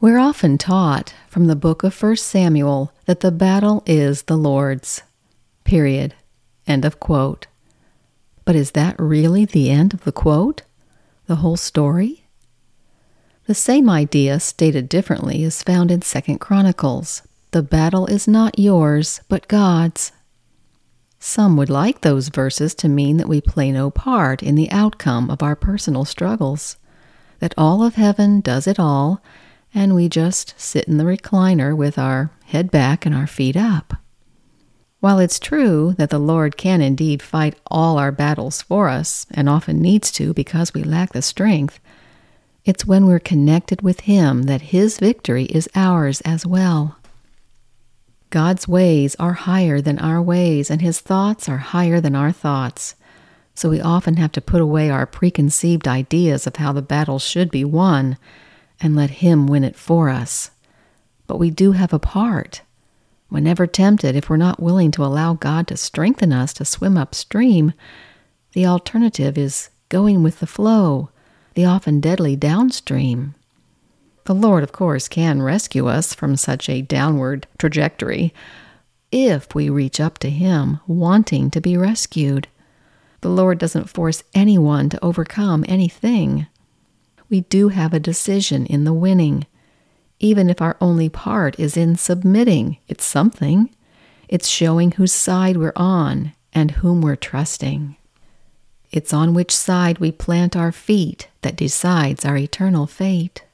We're often taught from the book of 1 Samuel that the battle is the Lord's. Period. End of quote. But is that really the end of the quote? The whole story? The same idea, stated differently, is found in 2 Chronicles. The battle is not yours, but God's. Some would like those verses to mean that we play no part in the outcome of our personal struggles, that all of heaven does it all, and we just sit in the recliner with our head back and our feet up. While it's true that the Lord can indeed fight all our battles for us, and often needs to because we lack the strength, it's when we're connected with Him that His victory is ours as well. God's ways are higher than our ways, and His thoughts are higher than our thoughts. So we often have to put away our preconceived ideas of how the battle should be won and let Him win it for us. But we do have a part. Whenever tempted, if we're not willing to allow God to strengthen us to swim upstream, the alternative is going with the flow, the often deadly downstream. The Lord, of course, can rescue us from such a downward trajectory if we reach up to Him wanting to be rescued. The Lord doesn't force anyone to overcome anything we do have a decision in the winning. Even if our only part is in submitting, it's something. It's showing whose side we're on and whom we're trusting. It's on which side we plant our feet that decides our eternal fate.